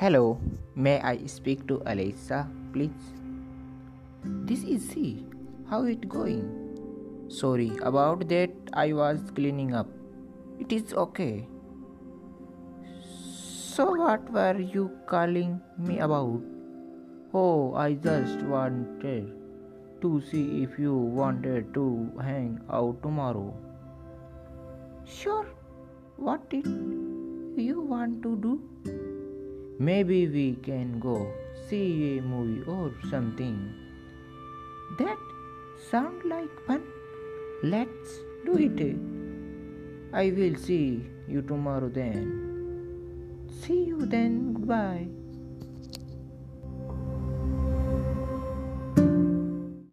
Hello, may I speak to Alisa, please? This is she. How it going? Sorry about that. I was cleaning up. It is okay. So what were you calling me about? Oh, I just wanted to see if you wanted to hang out tomorrow. Sure. What did you want to do? Maybe we can go see a movie or something. That sound like fun. Let's do it. I will see you tomorrow then. See you then. Goodbye.